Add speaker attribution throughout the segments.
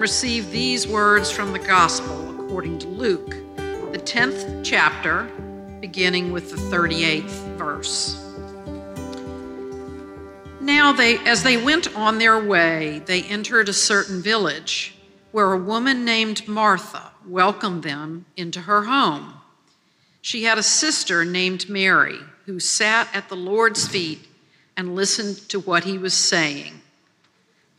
Speaker 1: receive these words from the Gospel according to Luke, the 10th chapter, beginning with the 38th verse. Now they as they went on their way, they entered a certain village where a woman named Martha welcomed them into her home. She had a sister named Mary who sat at the Lord's feet and listened to what he was saying.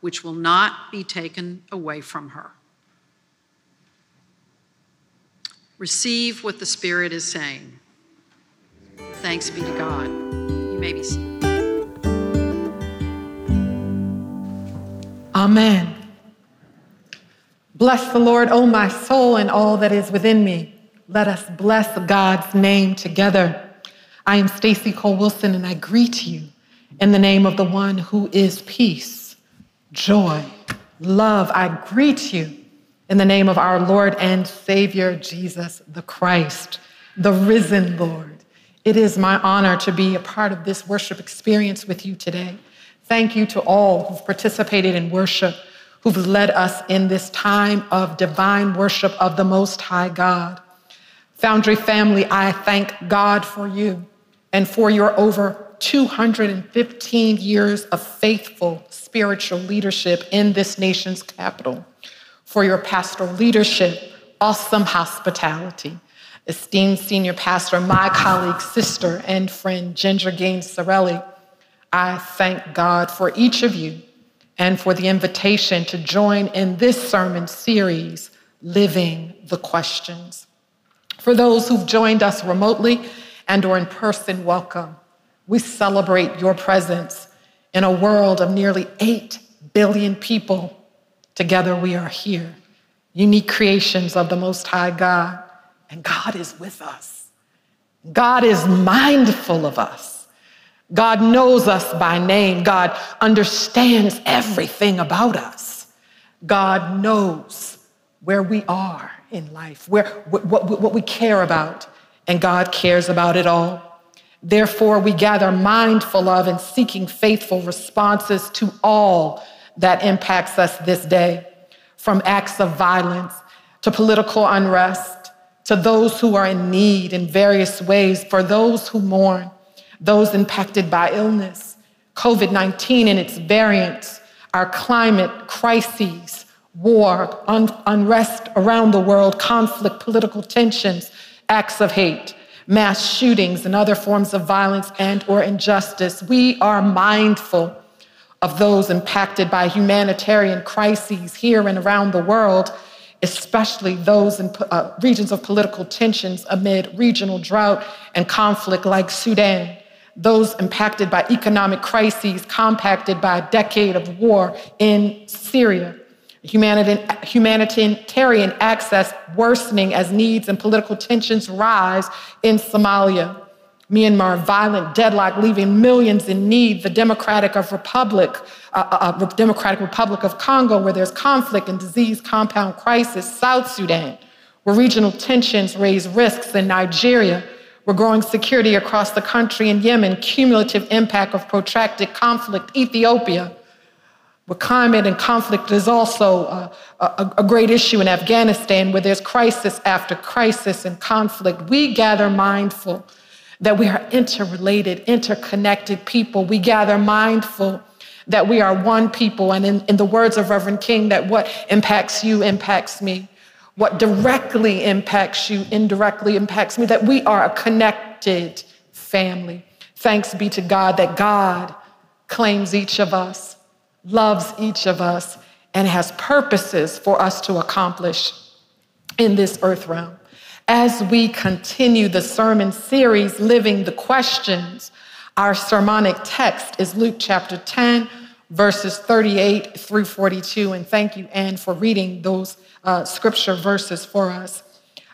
Speaker 1: which will not be taken away from her. Receive what the Spirit is saying. Thanks be to God. You may be seated.
Speaker 2: Amen. Bless the Lord, O my soul, and all that is within me. Let us bless God's name together. I am Stacy Cole Wilson, and I greet you in the name of the one who is peace, joy, love. I greet you in the name of our Lord and Savior, Jesus the Christ, the risen Lord. It is my honor to be a part of this worship experience with you today. Thank you to all who've participated in worship who've led us in this time of divine worship of the Most High God. Foundry family, I thank God for you and for your over 215 years of faithful spiritual leadership in this nation's capital, for your pastoral leadership, awesome hospitality. Esteemed senior pastor, my colleague, sister, and friend, Ginger Gaines Cirelli, I thank God for each of you and for the invitation to join in this sermon series, Living the Questions. For those who've joined us remotely and or in person, welcome. We celebrate your presence in a world of nearly 8 billion people. Together we are here, unique creations of the Most High God, and God is with us. God is mindful of us. God knows us by name. God understands everything about us. God knows where we are in life, where, what, what, what we care about, and God cares about it all. Therefore, we gather mindful of and seeking faithful responses to all that impacts us this day, from acts of violence to political unrest, to those who are in need in various ways, for those who mourn those impacted by illness, COVID 19 and its variants, our climate crises, war, un- unrest around the world, conflict, political tensions, acts of hate, mass shootings, and other forms of violence and or injustice. We are mindful of those impacted by humanitarian crises here and around the world, especially those in uh, regions of political tensions amid regional drought and conflict like Sudan those impacted by economic crises compacted by a decade of war in Syria. Humanitarian access worsening as needs and political tensions rise in Somalia. Myanmar, violent deadlock leaving millions in need. The Democratic of Republic, uh, uh, uh Democratic Republic of Congo, where there's conflict and disease compound crisis. South Sudan, where regional tensions raise risks. In Nigeria, we're growing security across the country in Yemen, cumulative impact of protracted conflict, Ethiopia, where climate and conflict is also a, a, a, great issue in Afghanistan, where there's crisis after crisis and conflict. We gather mindful that we are interrelated, interconnected people. We gather mindful that we are one people. And in, in the words of Reverend King, that what impacts you impacts me. What directly impacts you indirectly impacts me, that we are a connected family. Thanks be to God that God claims each of us, loves each of us, and has purposes for us to accomplish in this earth realm. As we continue the sermon series, Living the Questions, our sermonic text is Luke chapter 10, verses 38 through 42. And thank you, Anne, for reading those uh, scripture verses for us.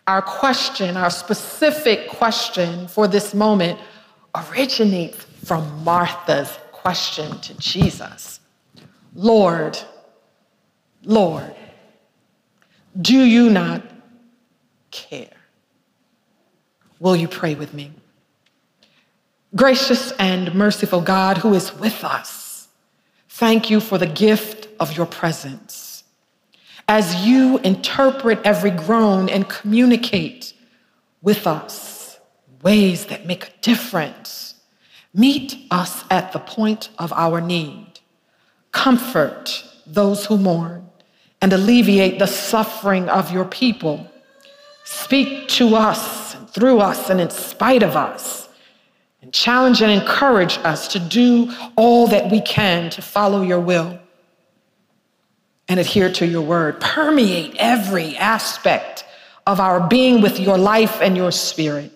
Speaker 2: Our question, our specific question for this moment, originates from Martha's question to Jesus Lord, Lord, do you not care? Will you pray with me? Gracious and merciful God who is with us, thank you for the gift of your presence. As you interpret every groan and communicate with us ways that make a difference, meet us at the point of our need. Comfort those who mourn and alleviate the suffering of your people. Speak to us, through us, and in spite of us. And challenge and encourage us to do all that we can to follow your will and adhere to your word. Permeate every aspect of our being with your life and your spirit.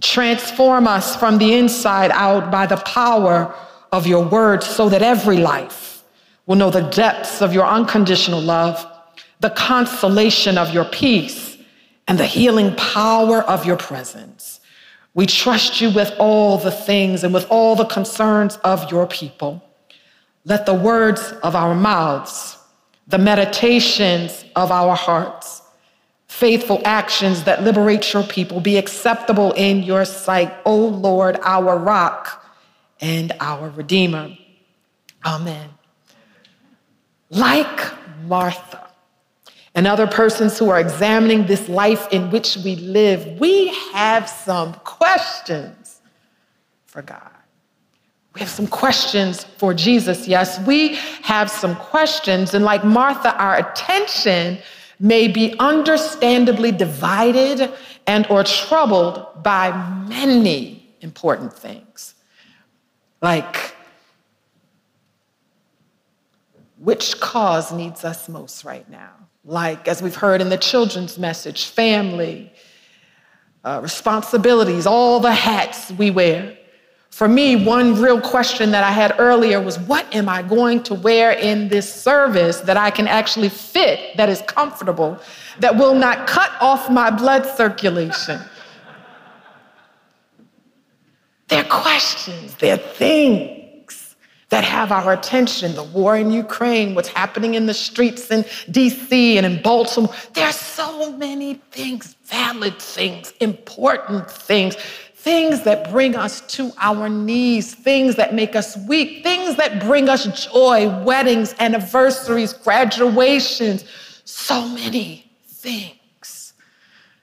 Speaker 2: Transform us from the inside out by the power of your word so that every life will know the depths of your unconditional love, the consolation of your peace, and the healing power of your presence. We trust you with all the things and with all the concerns of your people. Let the words of our mouths, the meditations of our hearts, faithful actions that liberate your people be acceptable in your sight, O Lord, our rock and our redeemer. Amen like Martha and other persons who are examining this life in which we live, we have some questions for God. We have some questions for Jesus, yes. We have some questions, and like Martha, our attention may be understandably divided and or troubled by many important things like which cause needs us most right now? Like, as we've heard in the children's message, family, uh, responsibilities, all the hats we wear. For me, one real question that I had earlier was what am I going to wear in this service that I can actually fit, that is comfortable, that will not cut off my blood circulation? They're questions, they're things that have our attention the war in Ukraine, what's happening in the streets in DC and in Baltimore. There are so many things, valid things, important things, things that bring us to our knees, things that make us weak, things that bring us joy, weddings, anniversaries, graduations, so many things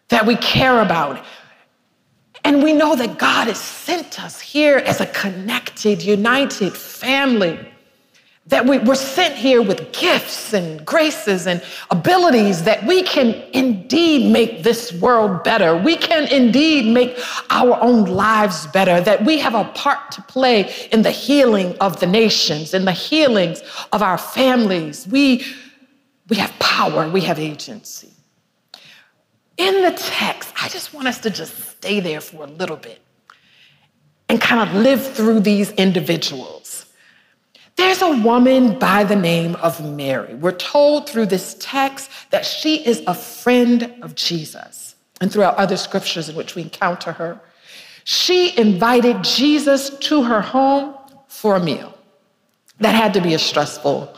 Speaker 2: that we care about. And we know that God has sent us here as a connected, united family. That we, are sent here with gifts and graces and abilities that we can indeed make this world better. We can indeed make our own lives better. That we have a part to play in the healing of the nations, in the healings of our families. We, we have power, we have agency. In the text, I just want us to just stay there for a little bit and kind of live through these individuals. There's a woman by the name of Mary. We're told through this text that she is a friend of Jesus. And throughout other scriptures in which we encounter her, she invited Jesus to her home for a meal. That had to be a stressful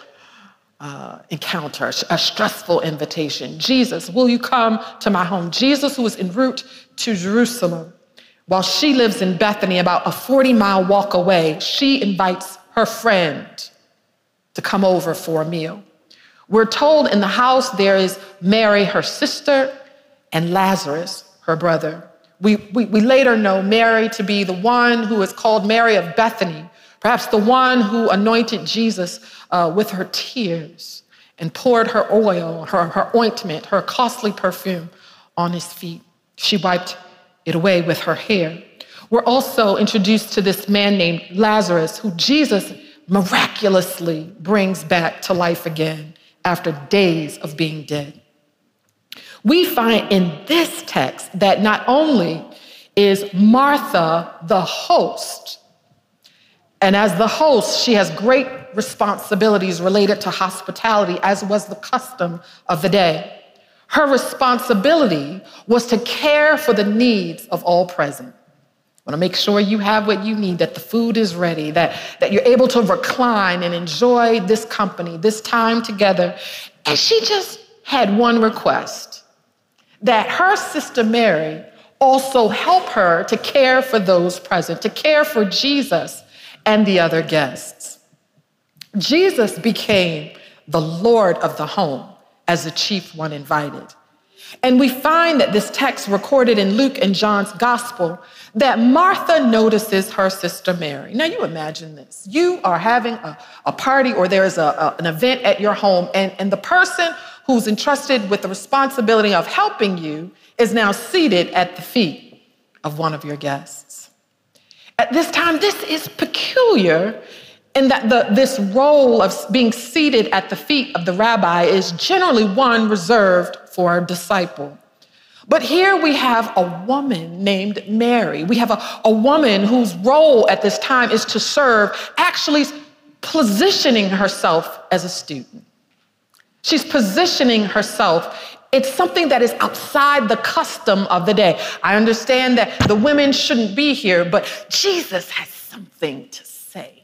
Speaker 2: uh, encounter, a stressful invitation. Jesus, will you come to my home? Jesus, who was en route to Jerusalem, while she lives in Bethany, about a 40 mile walk away, she invites her friend to come over for a meal. We're told in the house there is Mary, her sister, and Lazarus, her brother. We, we, we later know Mary to be the one who is called Mary of Bethany, perhaps the one who anointed Jesus uh, with her tears and poured her oil, her, her ointment, her costly perfume on his feet. She wiped it away with her hair. We're also introduced to this man named Lazarus, who Jesus miraculously brings back to life again after days of being dead. We find in this text that not only is Martha the host, and as the host, she has great responsibilities related to hospitality, as was the custom of the day. Her responsibility was to care for the needs of all present. Want to make sure you have what you need, that the food is ready, that, that you're able to recline and enjoy this company, this time together. And she just had one request that her sister Mary also help her to care for those present, to care for Jesus and the other guests. Jesus became the Lord of the home as the chief one invited. And we find that this text recorded in Luke and John's gospel that Martha notices her sister Mary. Now, you imagine this. You are having a, a party or there's a, a, an event at your home, and, and the person who's entrusted with the responsibility of helping you is now seated at the feet of one of your guests. At this time, this is peculiar in that the, this role of being seated at the feet of the rabbi is generally one reserved for a disciple. But here we have a woman named Mary. We have a, a woman whose role at this time is to serve, actually positioning herself as a student. She's positioning herself. It's something that is outside the custom of the day. I understand that the women shouldn't be here, but Jesus has something to say.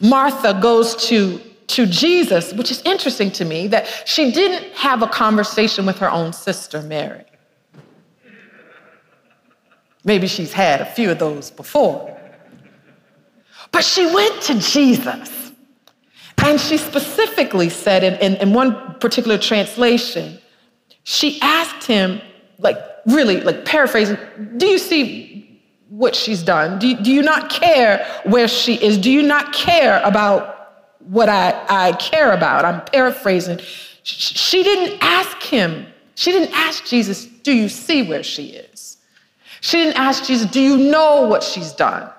Speaker 2: Martha goes to, to Jesus, which is interesting to me that she didn't have a conversation with her own sister, Mary. Maybe she's had a few of those before. But she went to Jesus. And she specifically said in, in, in, one particular translation, she asked him, like, really, like paraphrasing, do you see what she's done? Do, do you not care where she is? Do you not care about what I, I care about? I'm paraphrasing. She didn't ask him, she didn't ask Jesus, Do you see where she is? She didn't ask Jesus, Do you know what she's done?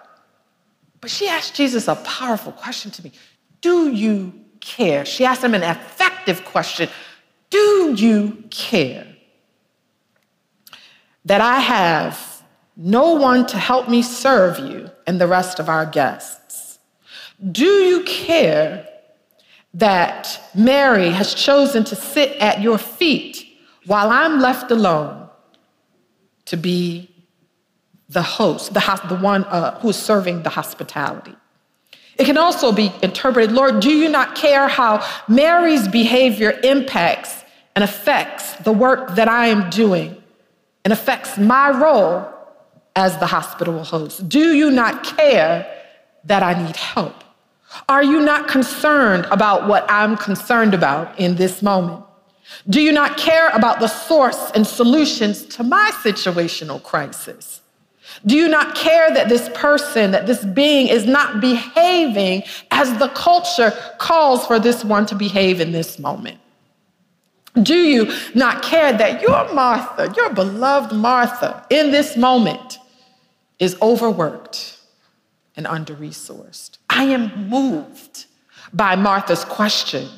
Speaker 2: But she asked Jesus a powerful question to me Do you care? She asked him an effective question Do you care that I have no one to help me serve you and the rest of our guests. Do you care that Mary has chosen to sit at your feet while I'm left alone to be the host, the, the one uh, who is serving the hospitality? It can also be interpreted Lord, do you not care how Mary's behavior impacts and affects the work that I am doing and affects my role as the hospital host? Do you not care that I need help? Are you not concerned about what I'm concerned about in this moment? Do you not care about the source and solutions to my situational crisis? Do you not care that this person, that this being is not behaving as the culture calls for this one to behave in this moment? Do you not care that your Martha, your beloved Martha, in this moment is overworked and under resourced. I am moved by Martha's question,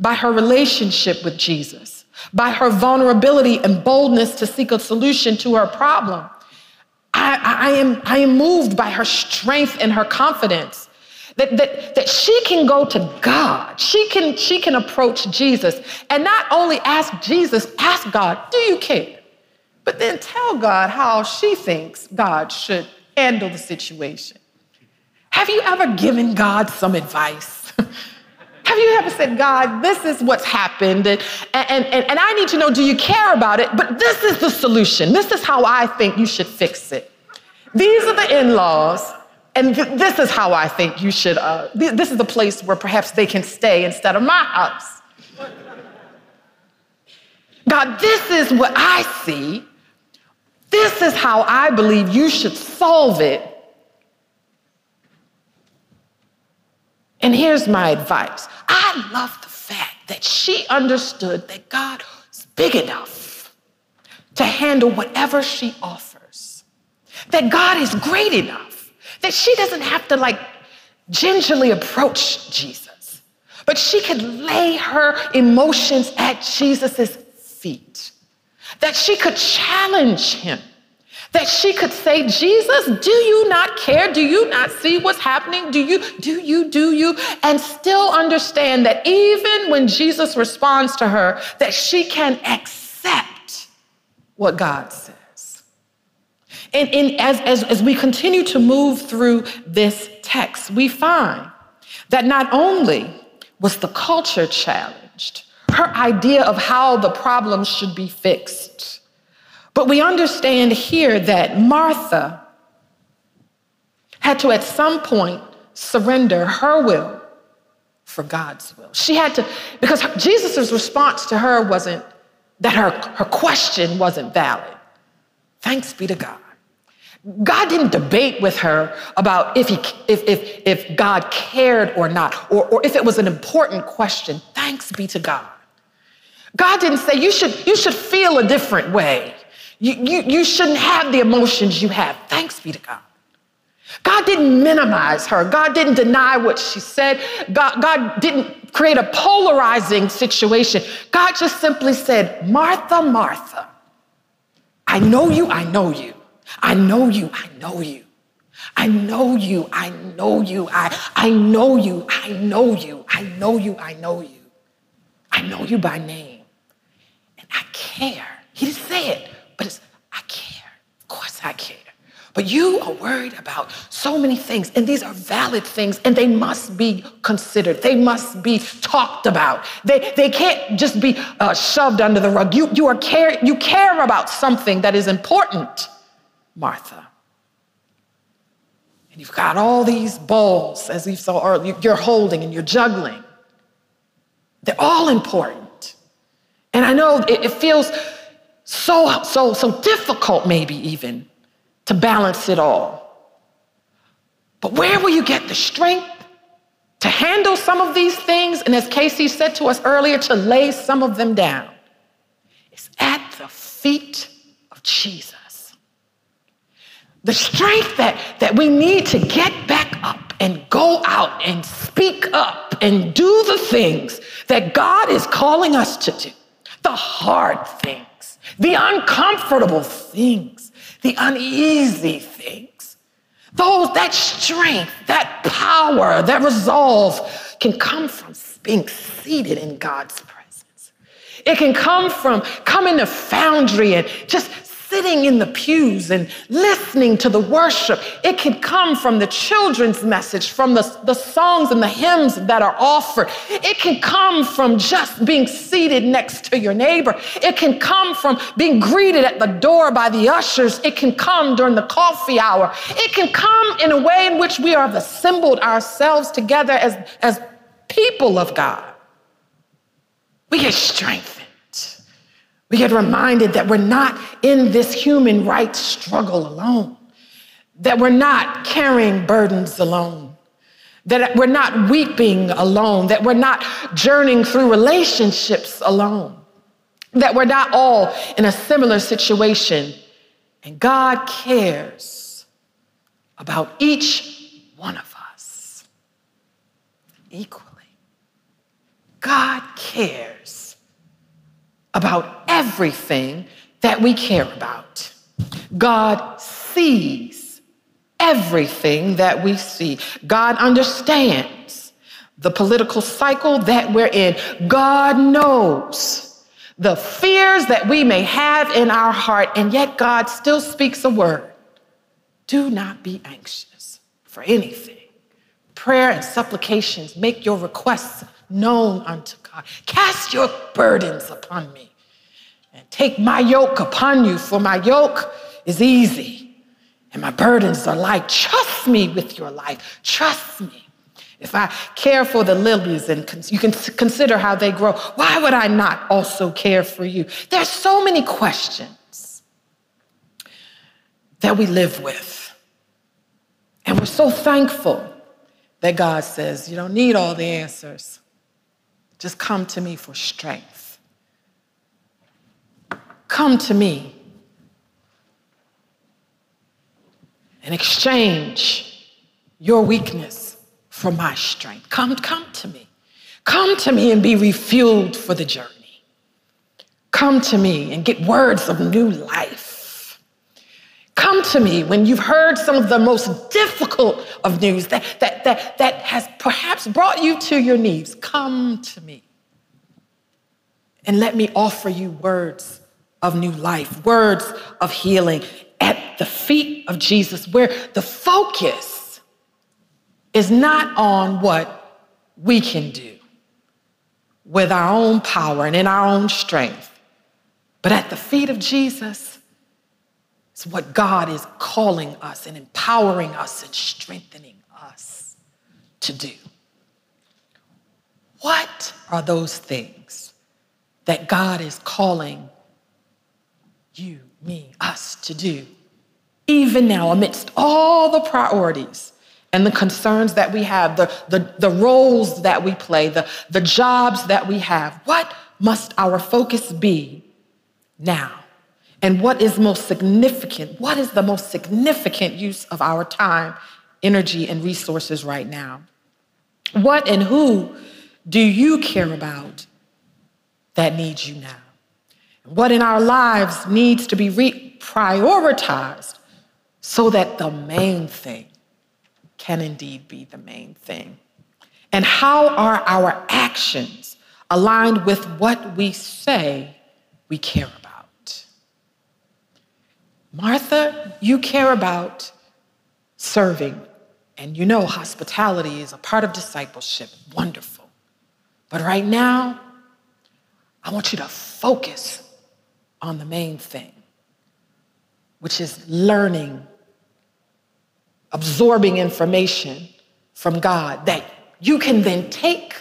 Speaker 2: by her relationship with Jesus, by her vulnerability and boldness to seek a solution to her problem. I, I, am, I am moved by her strength and her confidence that, that, that she can go to God. She can, she can approach Jesus and not only ask Jesus, ask God, do you care? but then tell God how she thinks God should handle the situation. Have you ever given God some advice? Have you ever said, God, this is what's happened, and, and, and, I need to know, do you care about it? But this is the solution. This is how I think you should fix it. These are the in laws, and th- this is how I think you should, uh, th- this is the place where perhaps they can stay instead of my house. God, this is what I see. This is how I believe you should solve it. And here's my advice. I love the fact that she understood that God was big enough to handle whatever she offers, that God is great enough, that she doesn't have to like gingerly approach Jesus, but she could lay her emotions at Jesus' feet. That she could challenge him, That she could say, Jesus, do you not care? Do you not see what's happening? Do you, do you, do you? And still understand that even when Jesus responds to her, that she can accept what God says. And, and as, as, as we continue to move through this text, we find that not only was the culture challenged, her idea of how the problem should be fixed. But we understand here that Martha had to, at some point, surrender her will for God's will. She had to, because Jesus' response to her wasn't that her, her question wasn't valid. Thanks be to God. God didn't debate with her about if, he, if, if, if God cared or not, or, or if it was an important question. Thanks be to God. God didn't say you should, you should feel a different way. You, you, you shouldn't have the emotions you have. Thanks be to God. God didn't minimize her. God didn't deny what she said. God, God didn't create a polarizing situation. God just simply said, Martha, Martha, I know you, I know you. I know you, I know you. I know you, I know you, I, I know you, I know you, I know you, I know you. I know you by name. And I care. He didn't say it, but it's, I care. Of course I care. But you are worried about so many things, and these are valid things, and they must be considered. They must be talked about. They, they can't just be uh, shoved under the rug. You, you, are care, you care about something that is important. Martha. And you've got all these balls, as we saw earlier, you're holding and you're juggling. They're all important. And I know it, it feels so, so, so difficult, maybe even, to balance it all. But where will you get the strength to handle some of these things? And as Casey said to us earlier, to lay some of them down. It's at the feet of Jesus the strength that, that we need to get back up and go out and speak up and do the things that God is calling us to do. The hard things, the uncomfortable things, the uneasy things. Those, that strength, that power, that resolve can come from being seated in God's presence. It can come from coming to Foundry and just sitting in the pews and listening to the worship. It can come from the children's message, from the, the songs and the hymns that are offered. It can come from just being seated next to your neighbor. It can come from being greeted at the door by the ushers. It can come during the coffee hour. It can come in a way in which we have assembled ourselves together as, as people of God. We get strength. We get reminded that we're not in this human rights struggle alone, that we're not carrying burdens alone, that we're not weeping alone, that we're not journeying through relationships alone, that we're not all in a similar situation. And God cares about each one of us equally. God cares about everything that we care about. God sees everything that we see. God understands the political cycle that we're in. God knows the fears that we may have in our heart, and yet God still speaks a word. Do not be anxious for anything. Prayer and supplications, make your requests known unto God. Cast your burdens upon me and take my yoke upon you, for my yoke is easy and my burdens are light. Trust me with your life. Trust me. If I care for the lilies and you can consider how they grow, why would I not also care for you? There's so many questions that we live with. And we're so thankful that God says, You don't need all the answers. Just come to me for strength. Come to me and exchange your weakness for my strength. Come, come to me. Come to me and be refueled for the journey. Come to me and get words of new life. Come to me when you've heard some of the most difficult of news that, that, that, that has perhaps brought you to your knees. Come to me and let me offer you words of new life, words of healing at the feet of Jesus, where the focus is not on what we can do with our own power and in our own strength, but at the feet of Jesus it's what God is calling us and empowering us and strengthening us to do. What are those things that God is calling you, me, us to do? Even now, amidst all the priorities and the concerns that we have, the, the, the roles that we play, the, the jobs that we have, what must our focus be now? And what is most significant? What is the most significant use of our time, energy, and resources right now? What and who do you care about that needs you now? What in our lives needs to be reprioritized so that the main thing can indeed be the main thing? And how are our actions aligned with what we say we care about? Martha, you care about serving, and you know hospitality is a part of discipleship. Wonderful. But right now, I want you to focus on the main thing, which is learning, absorbing information from God that you can then take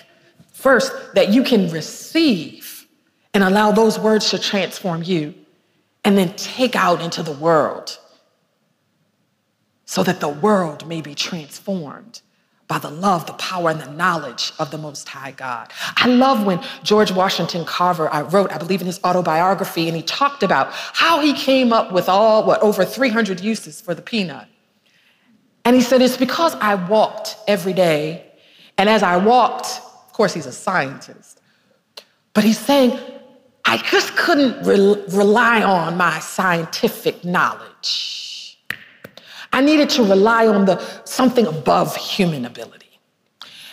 Speaker 2: first, that you can receive and allow those words to transform you and then take out into the world so that the world may be transformed by the love, the power, and the knowledge of the Most High God. I love when George Washington Carver I wrote, I believe, in his autobiography, and he talked about how he came up with all, what, over 300 uses for the peanut. And he said, It's because I walked every day. And as I walked, of course, he's a scientist, but he's saying, I just couldn't re- rely on my scientific knowledge. I needed to rely on the something above human ability.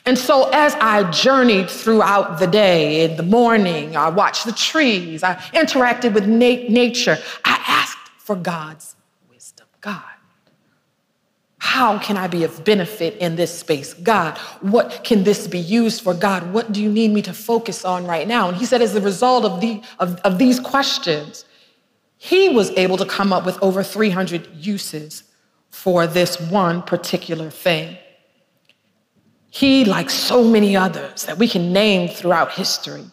Speaker 2: And so as I journeyed throughout the day, in the morning, I watched the trees, I interacted with na- nature, I asked for God's wisdom. God, how can I be of benefit in this space? God, what can this be used for? God, what do you need me to focus on right now? And he said, as a result of, the, of, of these questions, he was able to come up with over 300 uses for this one particular thing. He, like so many others that we can name throughout history,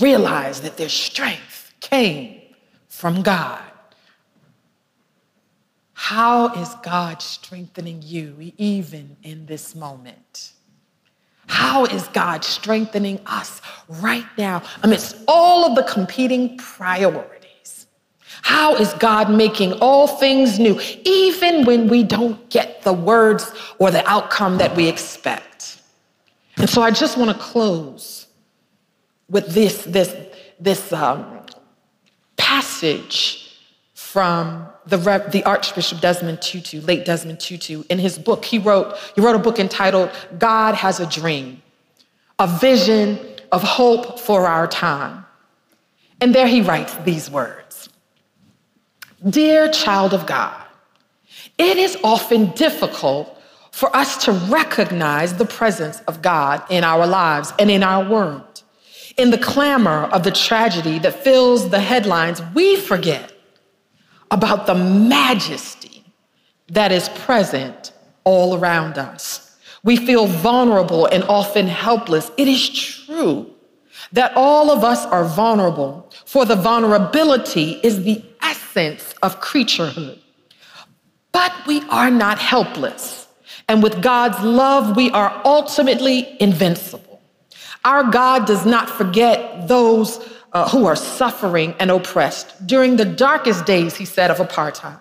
Speaker 2: realized that their strength came from God. How is God strengthening you even in this moment? How is God strengthening us right now amidst all of the competing priorities? How is God making all things new, even when we don't get the words or the outcome that we expect? And so I just want to close with this, this, this um, passage from the, the Archbishop Desmond Tutu, late Desmond Tutu. In his book, he wrote, he wrote a book entitled God Has a Dream, a vision of hope for our time. And there he writes these words Dear child of God, it is often difficult for us to recognize the presence of God in our lives and in our world. In the clamor of the tragedy that fills the headlines, we forget about the majesty that is present all around us. We feel vulnerable and often helpless. It is true that all of us are vulnerable, for the vulnerability is the essence of creaturehood. But we are not helpless. And with God's love, we are ultimately invincible. Our God does not forget those uh, who are suffering and oppressed during the darkest days, he said, of apartheid.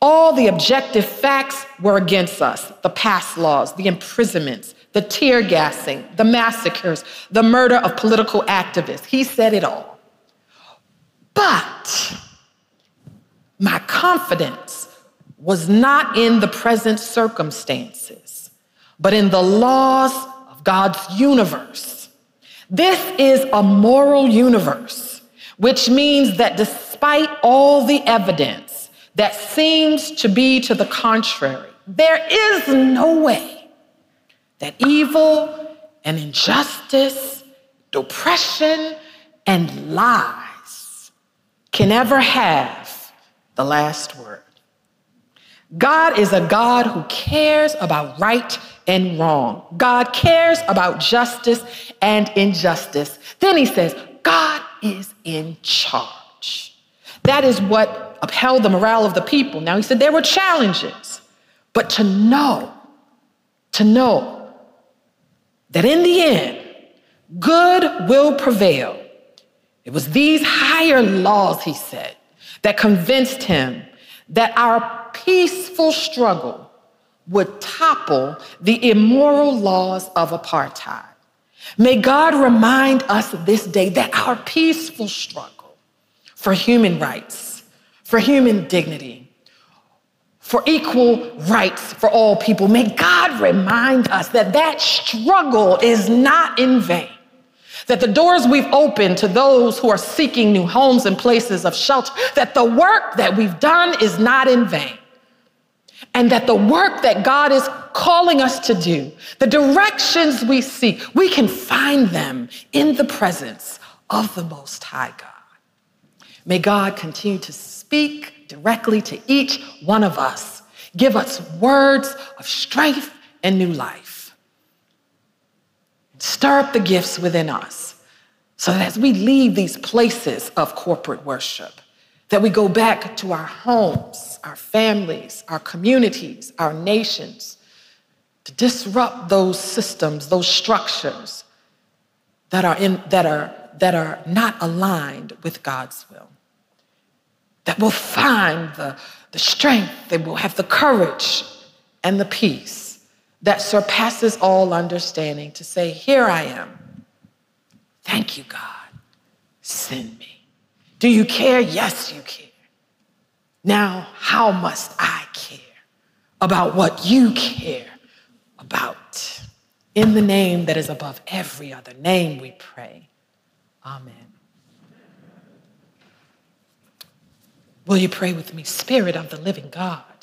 Speaker 2: All the objective facts were against us the pass laws, the imprisonments, the tear gassing, the massacres, the murder of political activists. He said it all. But my confidence was not in the present circumstances, but in the laws of God's universe. This is a moral universe, which means that despite all the evidence that seems to be to the contrary, there is no way that evil and injustice, oppression, and lies can ever have the last word. God is a God who cares about right and wrong. God cares about justice and injustice. Then he says, God is in charge. That is what upheld the morale of the people. Now he said there were challenges, but to know, to know that in the end, good will prevail. It was these higher laws, he said, that convinced him that our peaceful struggle would topple the immoral laws of apartheid. May God remind us this day that our peaceful struggle for human rights, for human dignity, for equal rights for all people, may God remind us that that struggle is not in vain. That the doors we've opened to those who are seeking new homes and places of shelter, that the work that we've done is not in vain. And that the work that God is calling us to do, the directions we seek, we can find them in the presence of the Most High God. May God continue to speak directly to each one of us, give us words of strength and new life. Stir up the gifts within us so that as we leave these places of corporate worship, that we go back to our homes, our families, our communities, our nations, to disrupt those systems, those structures that are, in, that are, that are not aligned with God's will. That we'll find the, the strength, that we'll have the courage and the peace that surpasses all understanding to say, Here I am. Thank you, God. Send me. Do you care? Yes, you care. Now, how must I care about what you care about? In the name that is above every other name, we pray. Amen. Will you pray with me, Spirit of the living God?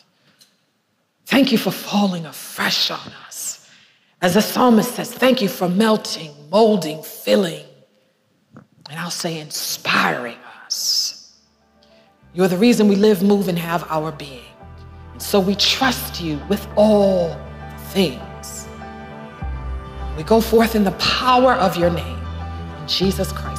Speaker 2: Thank you for falling afresh on us. As the psalmist says, thank you for melting, molding, filling, and I'll say inspiring us. You're the reason we live, move, and have our being. And so we trust you with all things. We go forth in the power of your name. In Jesus Christ.